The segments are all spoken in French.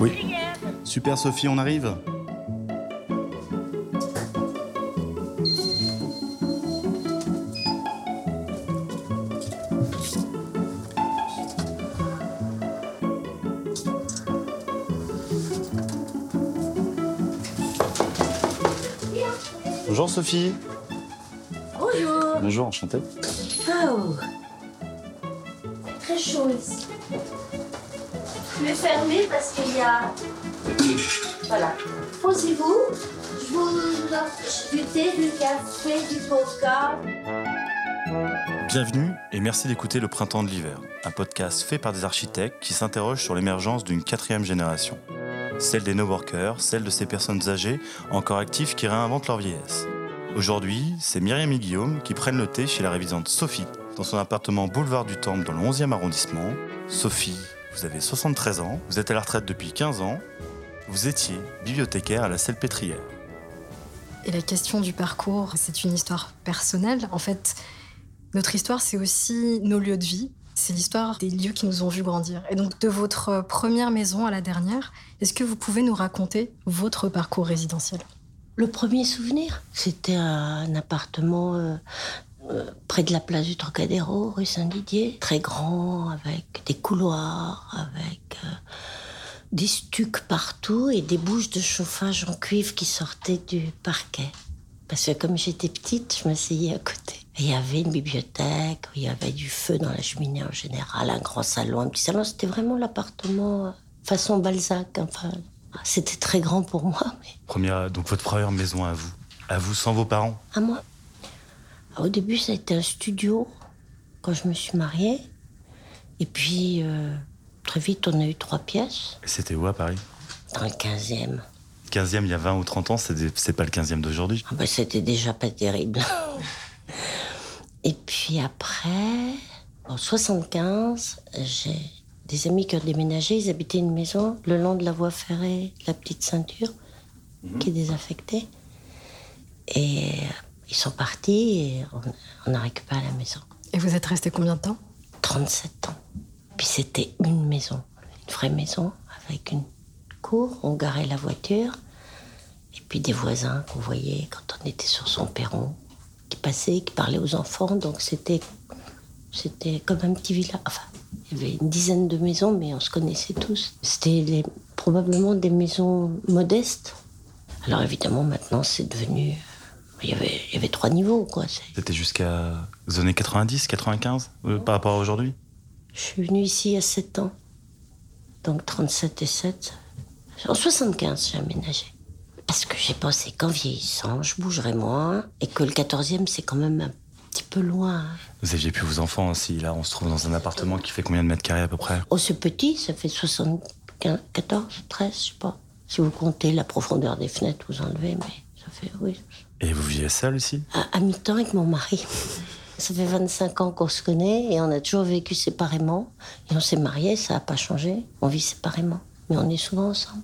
Oui. Super Sophie, on arrive Bonjour Sophie. Bonjour. Bonjour, enchanté. Oh. Très chaud ici. Je vais fermer parce qu'il y a. Voilà. Posez-vous. Je vous offre du thé, du café, du vodka. Bienvenue et merci d'écouter Le Printemps de l'hiver, un podcast fait par des architectes qui s'interrogent sur l'émergence d'une quatrième génération. Celle des no-workers, celle de ces personnes âgées, encore actives qui réinventent leur vieillesse. Aujourd'hui, c'est Myriam et Guillaume qui prennent le thé chez la révisante Sophie, dans son appartement boulevard du Temple dans le 11e arrondissement. Sophie, vous avez 73 ans, vous êtes à la retraite depuis 15 ans, vous étiez bibliothécaire à la Salpêtrière. Et la question du parcours, c'est une histoire personnelle. En fait, notre histoire, c'est aussi nos lieux de vie. C'est l'histoire des lieux qui nous ont vus grandir. Et donc, de votre première maison à la dernière, est-ce que vous pouvez nous raconter votre parcours résidentiel? Le premier souvenir, c'était un appartement euh, près de la place du Trocadéro, rue Saint-Didier. Très grand, avec des couloirs, avec euh, des stucs partout et des bouches de chauffage en cuivre qui sortaient du parquet. Parce que comme j'étais petite, je m'asseyais à côté. Et il y avait une bibliothèque, il y avait du feu dans la cheminée en général, un grand salon, un petit salon. C'était vraiment l'appartement euh, façon Balzac. Enfin, c'était très grand pour moi. Mais... Première, donc votre première maison à vous, à vous sans vos parents? À moi. Au début, ça a été un studio quand je me suis mariée. Et puis, euh, très vite, on a eu trois pièces. C'était où à Paris? Dans le 15e. 15e, il y a 20 ou 30 ans, c'est pas le 15e d'aujourd'hui. Ah bah, c'était déjà pas terrible. Et puis après, en 75, j'ai des amis qui ont déménagé. Ils habitaient une maison le long de la voie ferrée, la petite ceinture, qui est désaffectée. Et euh, ils sont partis et on, on a récupéré la maison. Et vous êtes resté combien de temps? 37 ans. Puis c'était une maison, une vraie maison, avec une cour, on garait la voiture, et puis des voisins qu'on voyait quand on était sur son perron, qui passaient, qui parlaient aux enfants, donc c'était, c'était comme un petit village. Enfin, il y avait une dizaine de maisons, mais on se connaissait tous. C'était les- probablement des maisons modestes. Alors évidemment, maintenant, c'est devenu... Il y avait, il y avait trois niveaux, quoi. C'était jusqu'à les années 90, 95 euh, par rapport à aujourd'hui? Je suis venue ici à 7 ans. Donc 37 et 7. En 75, j'ai aménagé. Parce que j'ai pensé qu'en vieillissant, je bougerais moins et que le 14e, c'est quand même un petit peu loin. Vous aviez plus vos enfants aussi. Là, on se trouve dans un appartement qui fait combien de mètres carrés à peu près? Oh, c'est petit, ça fait 75, 14, 13, je sais pas. Si vous comptez la profondeur des fenêtres, vous enlevez, mais ça fait, oui. Et vous viviez seul aussi À, à mi-temps avec mon mari. Ça fait 25 ans qu'on se connaît et on a toujours vécu séparément. Et on s'est mariés, ça n'a pas changé. On vit séparément. Mais on est souvent ensemble.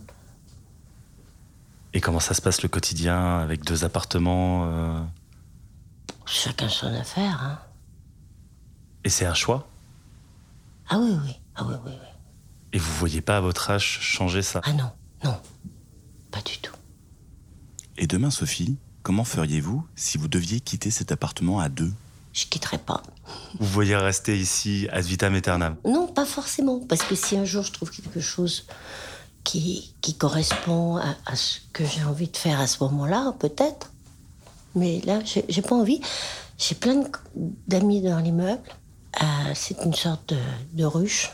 Et comment ça se passe le quotidien avec deux appartements euh, Chacun son affaire, hein. Et c'est un choix? Ah oui, oui. Ah oui, oui, oui. Et vous voyez pas à votre âge changer ça? Ah non, non. Pas du tout. Et demain, Sophie, comment feriez-vous si vous deviez quitter cet appartement à deux? Je quitterai pas. Vous voyez rester ici ad vitam aeternam? Non, pas forcément. Parce que si un jour je trouve quelque chose qui, qui correspond à, à ce que j'ai envie de faire à ce moment-là, peut-être. Mais là, j'ai j'ai pas envie. J'ai plein d'amis dans l'immeuble. Euh, C'est une sorte de, de ruche.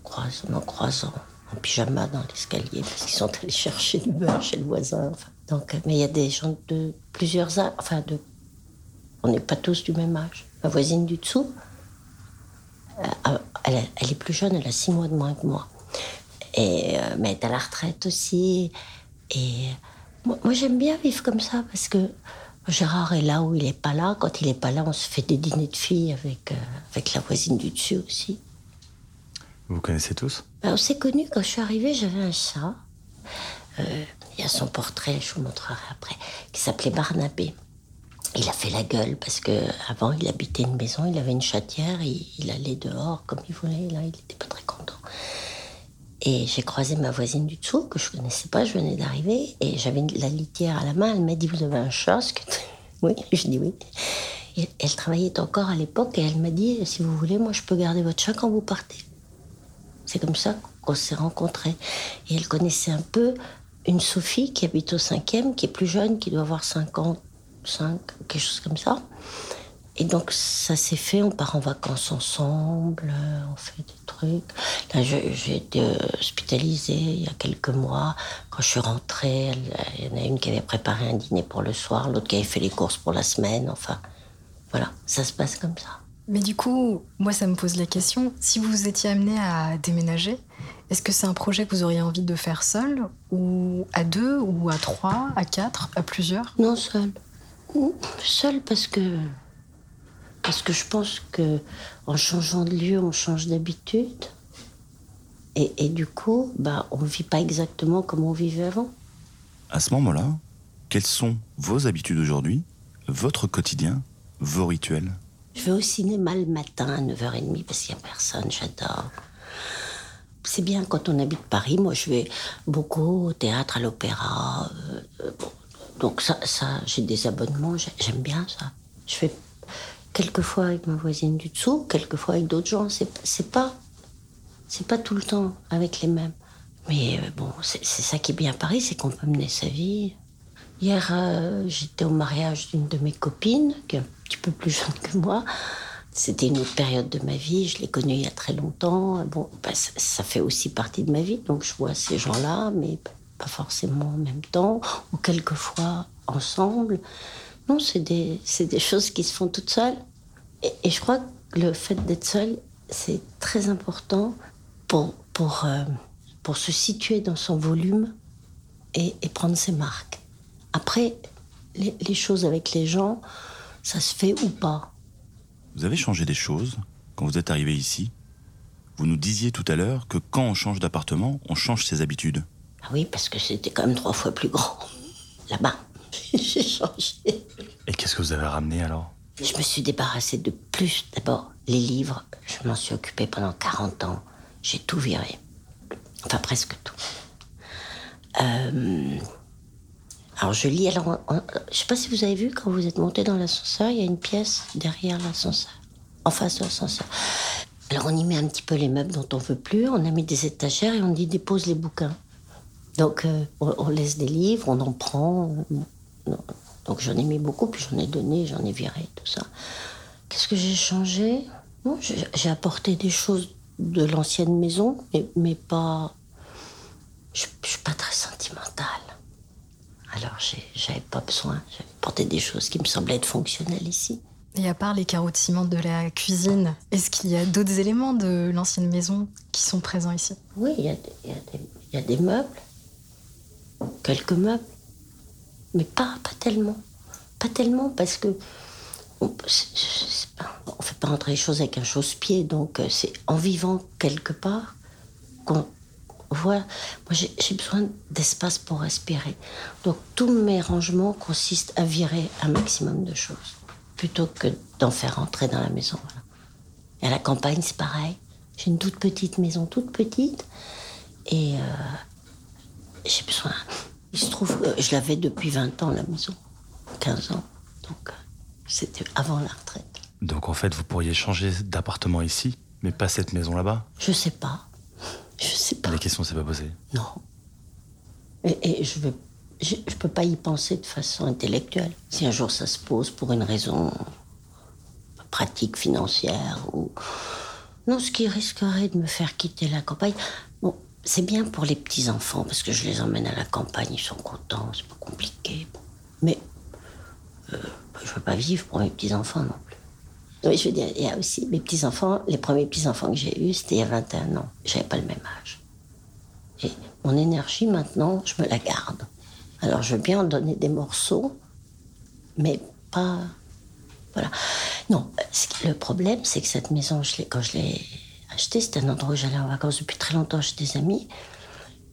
On croise, on en croise en, en pyjama dans l'escalier parce qu'ils sont allés chercher du beurre chez le voisin. enfin. Donc, euh, mais il y a des gens de plusieurs âges. Enfin, de, on n'est pas tous du même âge. Ma voisine du dessous, euh, elle, a- elle est plus jeune, elle a six mois de moins que moi. Et, euh, mais elle est à la retraite aussi. Et moi, moi, j'aime bien vivre comme ça parce que Gérard est là où il n'est pas là. Quand il n'est pas là, on se fait des dîners de filles avec, euh, avec la voisine du dessus aussi. Vous vous connaissez tous? Ben, on s'est connus quand je suis arrivée, j'avais un chat. Euh, Il y a son portrait, je vous montrerai après, qui s'appelait Barnabé. Il a fait la gueule parce que avant il habitait une maison, il avait une chatière, il, allait dehors comme il voulait. Là, il n'était pas très content. Et j'ai croisé ma voisine du dessous, que je connaissais pas, je venais d'arriver, et j'avais la litière à la main. Elle m'a dit Vous avez un chat Oui, je dis oui. Elle travaillait encore à l'époque, et elle m'a dit Si vous voulez, moi je peux garder votre chat quand vous partez. C'est comme ça qu'on s'est rencontrés. Et elle connaissait un peu une Sophie qui habite au cinquième, qui est plus jeune, qui doit avoir 55, quelque chose comme ça. Et donc ça s'est fait, on part en vacances ensemble, on fait des trucs. Là, j'ai été hospitalisée il y a quelques mois. Quand je suis rentrée, il y en a une qui avait préparé un dîner pour le soir, l'autre qui avait fait les courses pour la semaine. Enfin, voilà, ça se passe comme ça. Mais du coup, moi, ça me pose la question, si vous étiez amené à déménager, est-ce que c'est un projet que vous auriez envie de faire seul, ou à deux, ou à trois, à quatre, à plusieurs? Non, seul. Seul parce que parce que je pense que en changeant de lieu, on change d'habitude. Et, du coup, bah, on ne vit pas exactement comme on vivait avant. À ce moment-là, quelles sont vos habitudes aujourd'hui, votre quotidien, vos rituels? Je vais au cinéma le matin à 9h30 parce qu'il n'y a personne, j'adore. C'est bien quand on habite Paris. Moi, je vais beaucoup au théâtre, à l'opéra. Euh, euh, donc, ça, ça j'ai des abonnements, j'aime bien ça. Je fais quelquefois avec ma voisine du dessous, quelquefois avec d'autres gens. C'est pas, c'est pas tout le temps avec les mêmes. Mais euh, bon, c'est ça qui est bien à Paris, c'est qu'on peut mener sa vie. Hier, euh, j'étais au mariage d'une de mes copines, qui est un petit peu plus jeune que moi. C'était une autre période de ma vie, je l'ai connue il y a très longtemps. Bon, bah, ça, fait aussi partie de ma vie, donc je vois ces gens-là, mais pas forcément en même temps, ou quelquefois ensemble. Non, c'est des, choses qui se font toutes seules. Et, je crois que le fait d'être seul, c'est très important euh, pour se situer dans son volume et, prendre ses marques. Après, les, les, choses avec les gens, ça se fait ou pas? Vous avez changé des choses quand vous êtes arrivé ici? Vous nous disiez tout à l'heure que quand on change d'appartement, on change ses habitudes. Ah oui, parce que c'était quand même trois fois plus grand là-bas. J'ai changé. Et qu'est-ce que vous avez ramené alors? Je me suis débarrassée de plus. D'abord, les livres, je m'en suis occupée pendant 40 ans. J'ai tout viré. Enfin, presque tout. Euh, alors, je lis. Alors, je sais pas si vous avez vu, quand vous êtes monté dans l'ascenseur, il y a une pièce derrière l'ascenseur, en face de l'ascenseur. Alors, on y met un petit peu les meubles dont on veut plus. On a mis des étagères et on dit dépose les bouquins. Donc, euh, on, laisse des livres, on en prend. donc, j'en ai mis beaucoup, puis j'en ai donné, j'en ai viré, tout ça. Qu'est-ce que j'ai changé? J'ai apporté des choses de l'ancienne maison, mais, pas. Je, ne suis pas très sentimentale. Alors, j'avais pas besoin. J'ai apporté des choses qui me semblaient être fonctionnelles ici. Et à part les carreaux de ciment de la cuisine, est-ce qu'il y a d'autres éléments de l'ancienne maison qui sont présents ici? Oui, il y, y, a des meubles quelques meubles, mais pas, pas tellement. Pas tellement parce que on ne fait pas entrer les choses avec un chausse-pied, donc euh, c'est en vivant quelque part qu'on voit. Moi, j'ai besoin d'espace pour respirer. Donc, tous mes rangements consistent à virer un maximum de choses, plutôt que d'en faire entrer dans la maison. Et à la campagne, c'est pareil. J'ai une toute petite maison, toute petite, et euh, j'ai besoin. Il se trouve, que je l'avais depuis 20 ans, la maison. 15 ans. Donc, c'était avant la retraite. Donc, en fait, vous pourriez changer d'appartement ici, mais pas cette maison là-bas? Je sais pas. Je sais pas. La question s'est pas posée Non. Et, je ne je, peux pas y penser de façon intellectuelle. Si un jour ça se pose pour une raison pratique, financière ou. Non, ce qui risquerait de me faire quitter la campagne. Bon, c'est bien pour les petits-enfants, parce que je les emmène à la campagne, ils sont contents, c'est pas compliqué. Mais euh, je veux pas vivre pour mes petits-enfants non. Oui, je veux dire, il y a aussi mes petits-enfants, les premiers petits-enfants que j'ai eus, c'était il y a 21 ans. J'avais pas le même âge. Et mon énergie, maintenant, je me la garde. Alors, je veux bien en donner des morceaux, mais pas. Voilà. Non, le problème, c'est que cette maison, quand je l'ai c'était un endroit où j'allais en vacances depuis très longtemps chez des amis.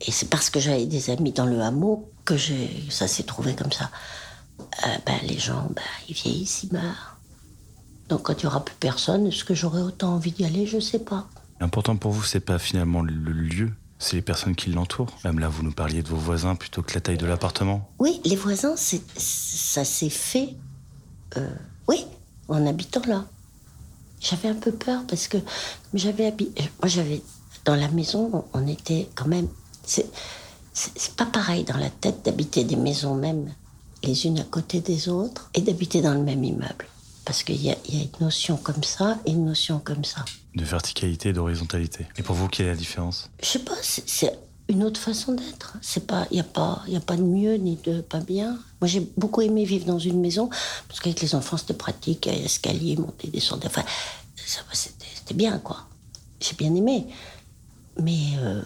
Et c'est parce que j'avais des amis dans le hameau que ça s'est trouvé comme ça. Euh, ben, les gens, ben, ils vieillissent, ils meurent. Donc quand il n'y aura plus personne, est-ce que j'aurai autant envie d'y aller? Je ne sais pas. Important pour vous, c'est pas finalement le lieu, C'est les personnes qui l'entourent. Même là, vous nous parliez de vos voisins plutôt que la taille de l'appartement. Oui, les voisins, c'est, ça s'est fait, euh, oui, en habitant là. J'avais un peu peur parce que j'avais habité. Moi, j'avais. Dans la maison, on était quand même. C'est, c'est pas pareil dans la tête d'habiter des maisons même les unes à côté des autres et d'habiter dans le même immeuble. Parce qu'il y, a une notion comme ça et une notion comme ça. De verticalité et d'horizontalité. Et pour vous, quelle est la différence? Je sais pas, c'est une autre façon d'être. C'est pas, il y a pas, il y a pas de mieux ni de pas bien. Moi, j'ai beaucoup aimé vivre dans une maison parce qu'avec les enfants, c'était pratique, escalier, monter, descendre. Enfin, c'était bien, quoi. J'ai bien aimé, mais euh,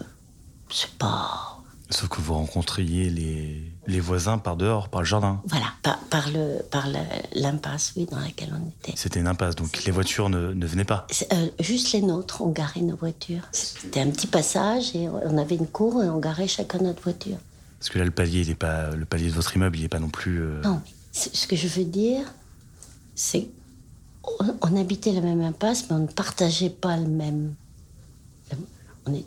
c'est pas Sauf que vous rencontriez les, les voisins par dehors, par le jardin. Voilà, par, par le, par l'impasse, oui, dans laquelle on était. C'était une impasse, donc les voitures ne, ne venaient pas euh, Juste les nôtres, on garait nos voitures. C'était un petit passage et on avait une cour et on garait chacun notre voiture. Parce que là, le palier, il est pas, le palier de votre immeuble, il n'est pas non plus. Euh, non, ce que je veux dire, c'est on habitait la même impasse, mais on ne partageait pas le même. On est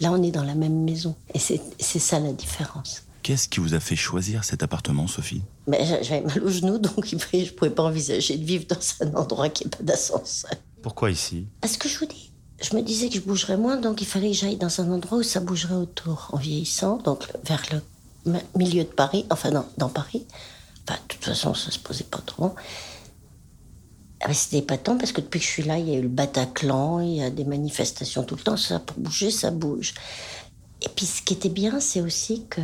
Là, on est dans la même maison. Et c'est ça la différence. Qu'est-ce qui vous a fait choisir cet appartement, Sophie? Ben, J'avais mal au genou, donc je ne pouvais pas envisager de vivre dans un endroit qui n'a pas d'ascenseur. Pourquoi ici? Parce que je vous dis, je me disais que je bougerais moins, donc il fallait que j'aille dans un endroit où ça bougerait autour. En vieillissant, donc vers le milieu de Paris, enfin dans, dans Paris. Enfin, de toute façon, ça se posait pas trop. Ah ben, c'était épatant parce que depuis que je suis là, il y a eu le Bataclan, il y a des manifestations tout le temps. Ça, pour bouger, ça bouge. Et puis ce qui était bien, c'est aussi que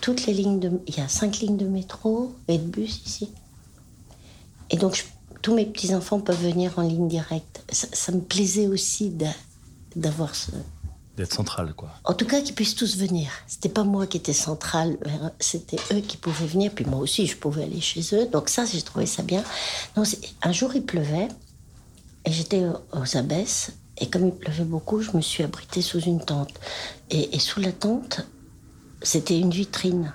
toutes les lignes de. Il y a cinq lignes de métro et de bus ici. Et donc tous mes petits-enfants peuvent venir en ligne directe. Ça, ça me plaisait aussi d'avoir ce, d'être central, quoi. En tout cas, qu'ils puissent tous venir. C'était pas moi qui étais centrale, c'était eux qui pouvaient venir, puis moi aussi, je pouvais aller chez eux. Donc ça, j'ai trouvé ça bien. Un jour, il pleuvait, et j'étais aux abesses, et comme il pleuvait beaucoup, je me suis abritée sous une tente. Et, sous la tente, c'était une vitrine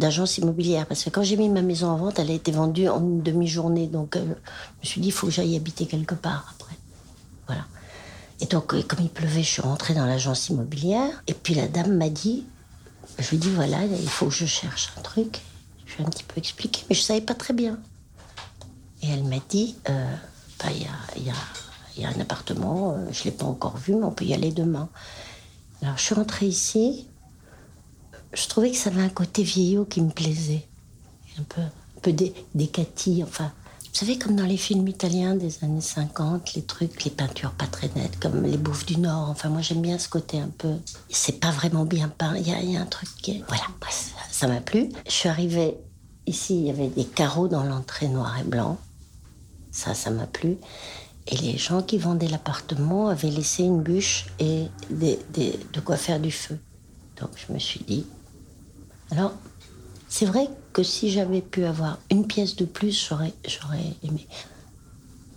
d'agence immobilière. Parce que quand j'ai mis ma maison en vente, elle a été vendue en une demi-journée. Donc, euh, je me suis dit, il faut que j'aille habiter quelque part après. Voilà. Et donc, euh, comme il pleuvait, je suis rentrée dans l'agence immobilière. Et puis la dame m'a dit, je lui ai dit, voilà, il faut que je cherche un truc. Je lui ai un petit peu expliqué, mais je ne savais pas très bien. Et elle m'a dit, euh, bah, il y, a, y, y, a, un appartement, je ne l'ai pas encore vu, mais on peut y aller demain. Alors je suis rentrée ici. Je trouvais que ça avait un côté vieillot qui me plaisait. Un peu, un des, des enfin, vous savez, comme dans les films italiens des années 50, les trucs, les peintures pas très nettes, comme les bouffes du Nord. Enfin, moi, j'aime bien ce côté un peu. C'est pas vraiment bien peint. Il y, a un truc qui. Voilà, ça m'a plu. Je suis arrivée ici, il y avait des carreaux dans l'entrée noir et blanc. Ça, ça m'a plu. Et les gens qui vendaient l'appartement avaient laissé une bûche et de quoi faire du feu. Donc, je me suis dit. Alors, c'est vrai que si j'avais pu avoir une pièce de plus, j'aurais, j'aurais aimé.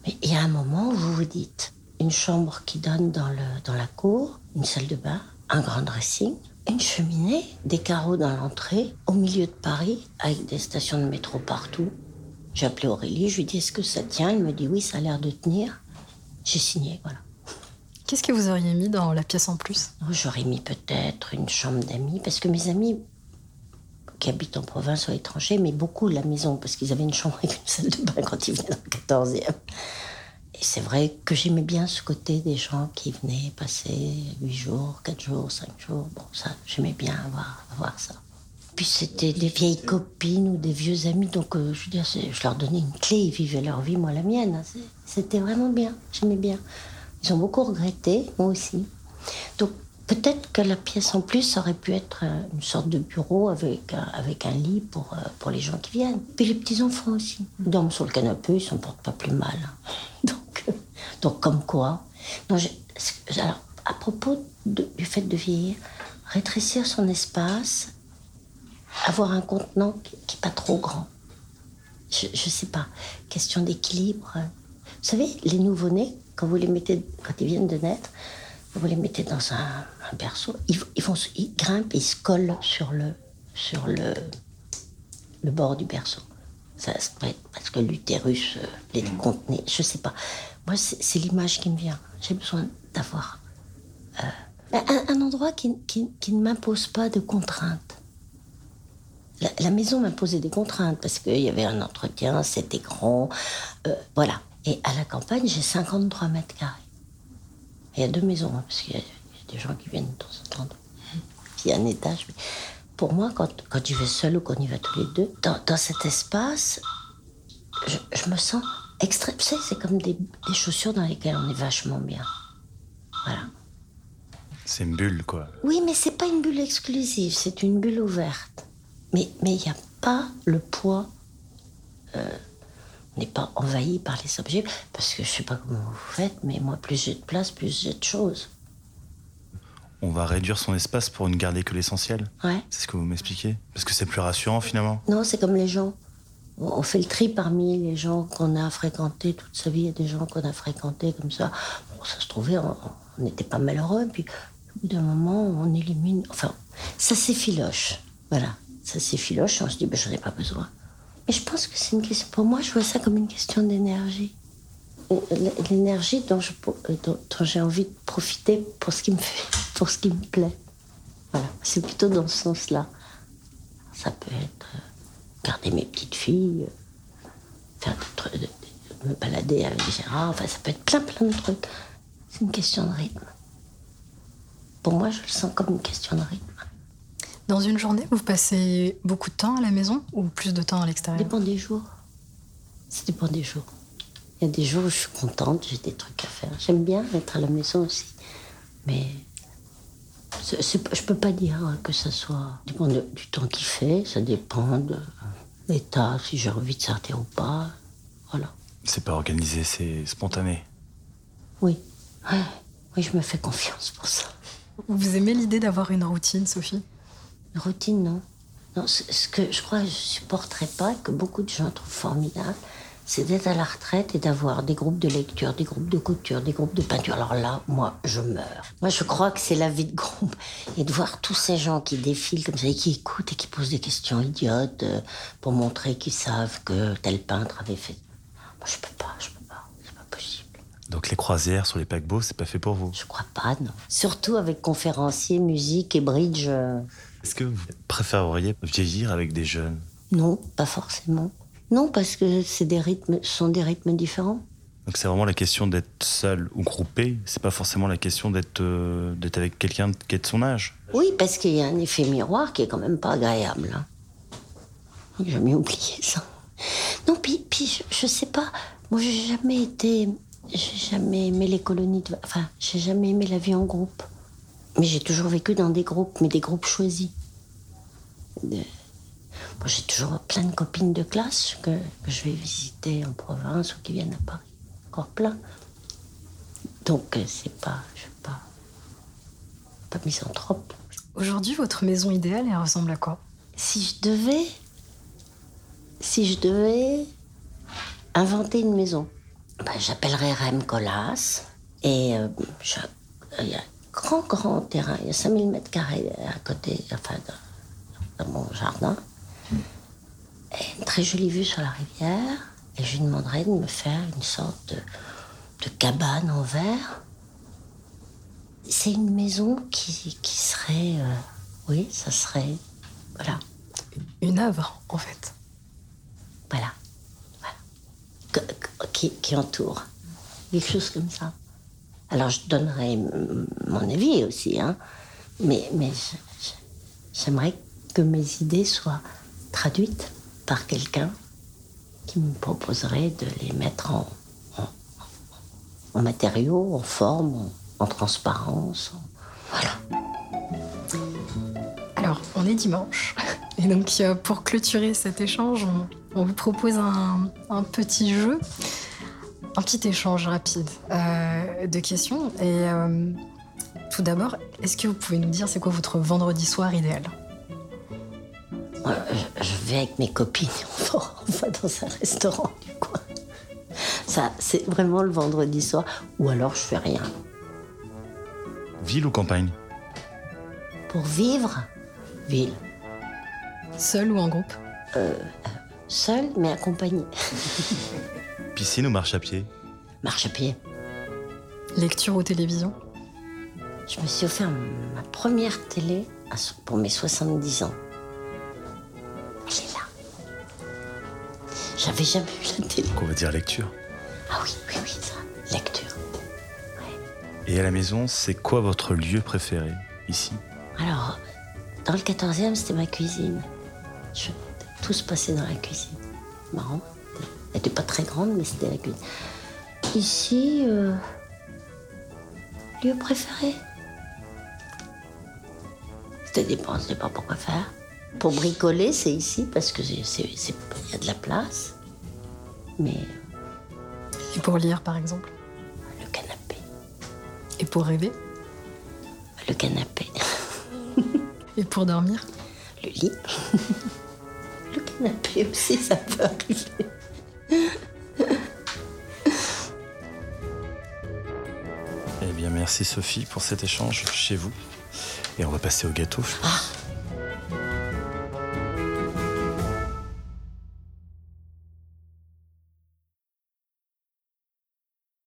Mais il y a un moment où vous vous dites, une chambre qui donne dans, le, dans la cour, une salle de bain, un grand dressing, une cheminée, des carreaux dans l'entrée, au milieu de Paris, avec des stations de métro partout. J'ai appelé Aurélie, je lui ai dit est-ce que ça tient? Elle me dit oui, ça a l'air de tenir. J'ai signé, voilà. Qu'est-ce que vous auriez mis dans la pièce en plus? J'aurais mis peut-être une chambre d'amis, parce que mes amis habitent en province ou à l'étranger, mais beaucoup la maison, parce qu'ils avaient une chambre avec une salle de bain quand ils venaient dans le 14e. Et c'est vrai que j'aimais bien ce côté des gens qui venaient passer 8 jours, 4 jours, 5 jours. Bon, ça, j'aimais bien avoir, avoir ça. Puis c'était des vieilles copines ou des vieux amis, donc euh, je veux dire, je leur donnais une clé, ils vivaient leur vie, moi la mienne. Hein. C'était vraiment bien, j'aimais bien. Ils ont beaucoup regretté, moi aussi. Donc Peut-être que la pièce en plus aurait pu être euh, une sorte de bureau avec, avec un lit pour, euh, pour les gens qui viennent. Puis les petits-enfants aussi. Ils dorment sur le canapé, ils s'en portent pas plus mal. Donc, euh, donc comme quoi. Non, alors, à propos du fait de vieillir, rétrécir son espace, avoir un contenant qui n'est pas trop grand. Je ne sais pas. Question d'équilibre. Vous savez, les nouveau-nés, quand vous les mettez, quand ils viennent de naître, vous les mettez dans un, berceau, ils, ils, vont, ils grimpent, ils se collent sur le, sur le, le bord du berceau. Ça, parce que l'utérus euh, les contenait, je sais pas. Moi, c'est l'image qui me vient. J'ai besoin d'avoir euh, Un, un endroit qui, qui- qui ne m'impose pas de contraintes. La, la maison m'imposait des contraintes parce qu'il y avait un entretien, c'était grand. euh, voilà. Et à la campagne, j'ai 53 mètres carrés. Il y a deux maisons, hein, parce qu'il y, a il y a des gens qui viennent de temps en temps. Puis il y a un étage. mais pour moi, quand, quand j'y vais seule ou qu'on y va tous les deux, dans, dans cet espace, je, je me sens extrême. Tu sais, c'est comme des, des chaussures dans lesquelles on est vachement bien. Voilà. C'est une bulle, quoi. Oui, mais c'est pas une bulle exclusive, c'est une bulle ouverte. Mais mais il n'y a pas le poids. euh, n'est pas envahi par les objets, parce que je sais pas comment vous faites, mais moi, plus j'ai de place, plus j'ai de choses. On va réduire son espace pour ne garder que l'essentiel. Ouais. C'est ce que vous m'expliquez Parce que c'est plus rassurant, finalement. Non, c'est comme les gens. On fait le tri parmi les gens qu'on a fréquentés toute sa vie. Il y a des gens qu'on a fréquentés comme ça. Bon, ça se trouvait, on n'était pas malheureux. Puis, au bout d'un moment, on élimine. Enfin, ça s'effiloche. Voilà. Ça s'effiloche on se dit, ben, j'en ai pas besoin. Mais je pense que c'est une question. Pour moi, je vois ça comme une question d'énergie. L'énergie euh, dont- j'ai envie de profiter pour ce qui me fait, pour ce qui me plaît. Voilà. C'est plutôt dans ce sens-là. Ça peut être euh, garder mes petites filles, euh, faire me balader avec Gérard. Enfin, ça peut être plein, plein de trucs. C'est une question de rythme. Pour moi, je le sens comme une question de rythme. Dans une journée, vous passez beaucoup de temps à la maison ou plus de temps à Ça l'extérieur dépend des jours. Ça dépend des jours. Il y a des jours où je suis contente, j'ai des trucs à faire. J'aime bien être à la maison aussi. Mais je peux pas dire que ça soit. Ça dépend de- du temps qu'il fait, ça dépend de l'état, si j'ai envie de sortir ou pas. Voilà. C'est pas organisé, c'est spontané. Oui. Oui, je me fais confiance pour ça. Vous aimez l'idée d'avoir une routine, Sophie? Une routine, non. Non, ce que je crois que je supporterais pas, et que beaucoup de gens trouvent formidable, c'est d'être à la retraite et d'avoir des groupes de lecture, des groupes de couture, des groupes de peinture. Alors là, moi, je meurs. Moi, je crois que c'est la vie de groupe. Et de voir tous ces gens qui défilent comme ça et qui écoutent et qui posent des questions idiotes euh, pour montrer qu'ils savent que tel peintre avait fait. Moi, je peux pas, je peux pas. C'est pas possible. Donc les croisières sur les paquebots, c'est pas fait pour vous? Je crois pas, non. Surtout avec conférenciers, musique et bridge. euh, Est-ce que vous préféreriez vieillir avec des jeunes? Non, pas forcément. Non, parce que c'est des rythmes, ce sont des rythmes différents. Donc c'est vraiment la question d'être seul ou groupé, c'est pas forcément la question d'être euh, d'être avec quelqu'un qui est de son âge. Oui, parce qu'il y a un effet miroir qui est quand même pas agréable. Hein. J'ai jamais oublié ça. Non, puis, puis je, je sais pas. Moi, j'ai jamais été. J'ai jamais aimé les colonies de. Enfin, j'ai jamais aimé la vie en groupe. Mais j'ai toujours vécu dans des groupes, mais des groupes choisis. De- j'ai toujours plein de copines de classe que, que je vais visiter en province ou qui viennent à Paris. Encore plein. Donc, euh, c'est pas. Je suis pas. pas misanthrope. Aujourd'hui, votre maison idéale, elle ressemble à quoi? Si je devais. Si je devais inventer une maison, ben, j'appellerais Rem Colas. Et euh, je- un grand, grand terrain. Il y a 5000 mètres carrés à côté, enfin, dans, dans mon jardin. Et une très jolie vue sur la rivière. Et je lui demanderais de me faire une sorte de, de cabane en verre. C'est une maison qui, qui serait. euh, oui, ça serait. Voilà. Une œuvre, en fait. Voilà. Voilà. Que- que- qui, qui entoure. Quelque chose comme ça. Alors, je donnerai mon avis aussi, hein. Mais, j'aimerais que mes idées soient traduites par quelqu'un qui me proposerait de les mettre en, en, matériaux, en forme, en, en transparence. en- Voilà. Alors, on est dimanche. Et donc, euh, pour clôturer cet échange, on, vous propose un petit jeu, un petit échange rapide euh, de questions. Et euh, tout d'abord, est-ce que vous pouvez nous dire c'est quoi votre vendredi soir idéal? Je, vais avec mes copines, on va, on va dans un restaurant du coin. Ça, c'est vraiment le vendredi soir. Ou alors je fais rien. Ville ou campagne? Pour vivre, ville. Seul ou en groupe? Seule, mais accompagnée. Piscine ou marche à pied? Marche à pied. Lecture ou télévision? Je me suis offert ma première télé pour mes 70 ans. Elle est là. J'avais jamais vu la télé. On va dire lecture. Ah oui, oui, oui, ça. Lecture. Et à la maison, c'est quoi votre lieu préféré ici? Alors, dans le 14e, c'était ma cuisine. Je, tout se passait dans la cuisine. Marrant. Elle n'était pas très grande, mais c'était la cuisine. Ici, euh, lieu préféré. C'était je sais pas pourquoi faire. Pour bricoler, c'est ici parce que il y a de la place. Mais Et pour lire, par exemple. le canapé, Et pour rêver. le canapé, Et pour dormir. le lit, canapé aussi, ça peut arriver. Eh bien, merci Sophie pour cet échange chez vous. Et on va passer au gâteau. je pense.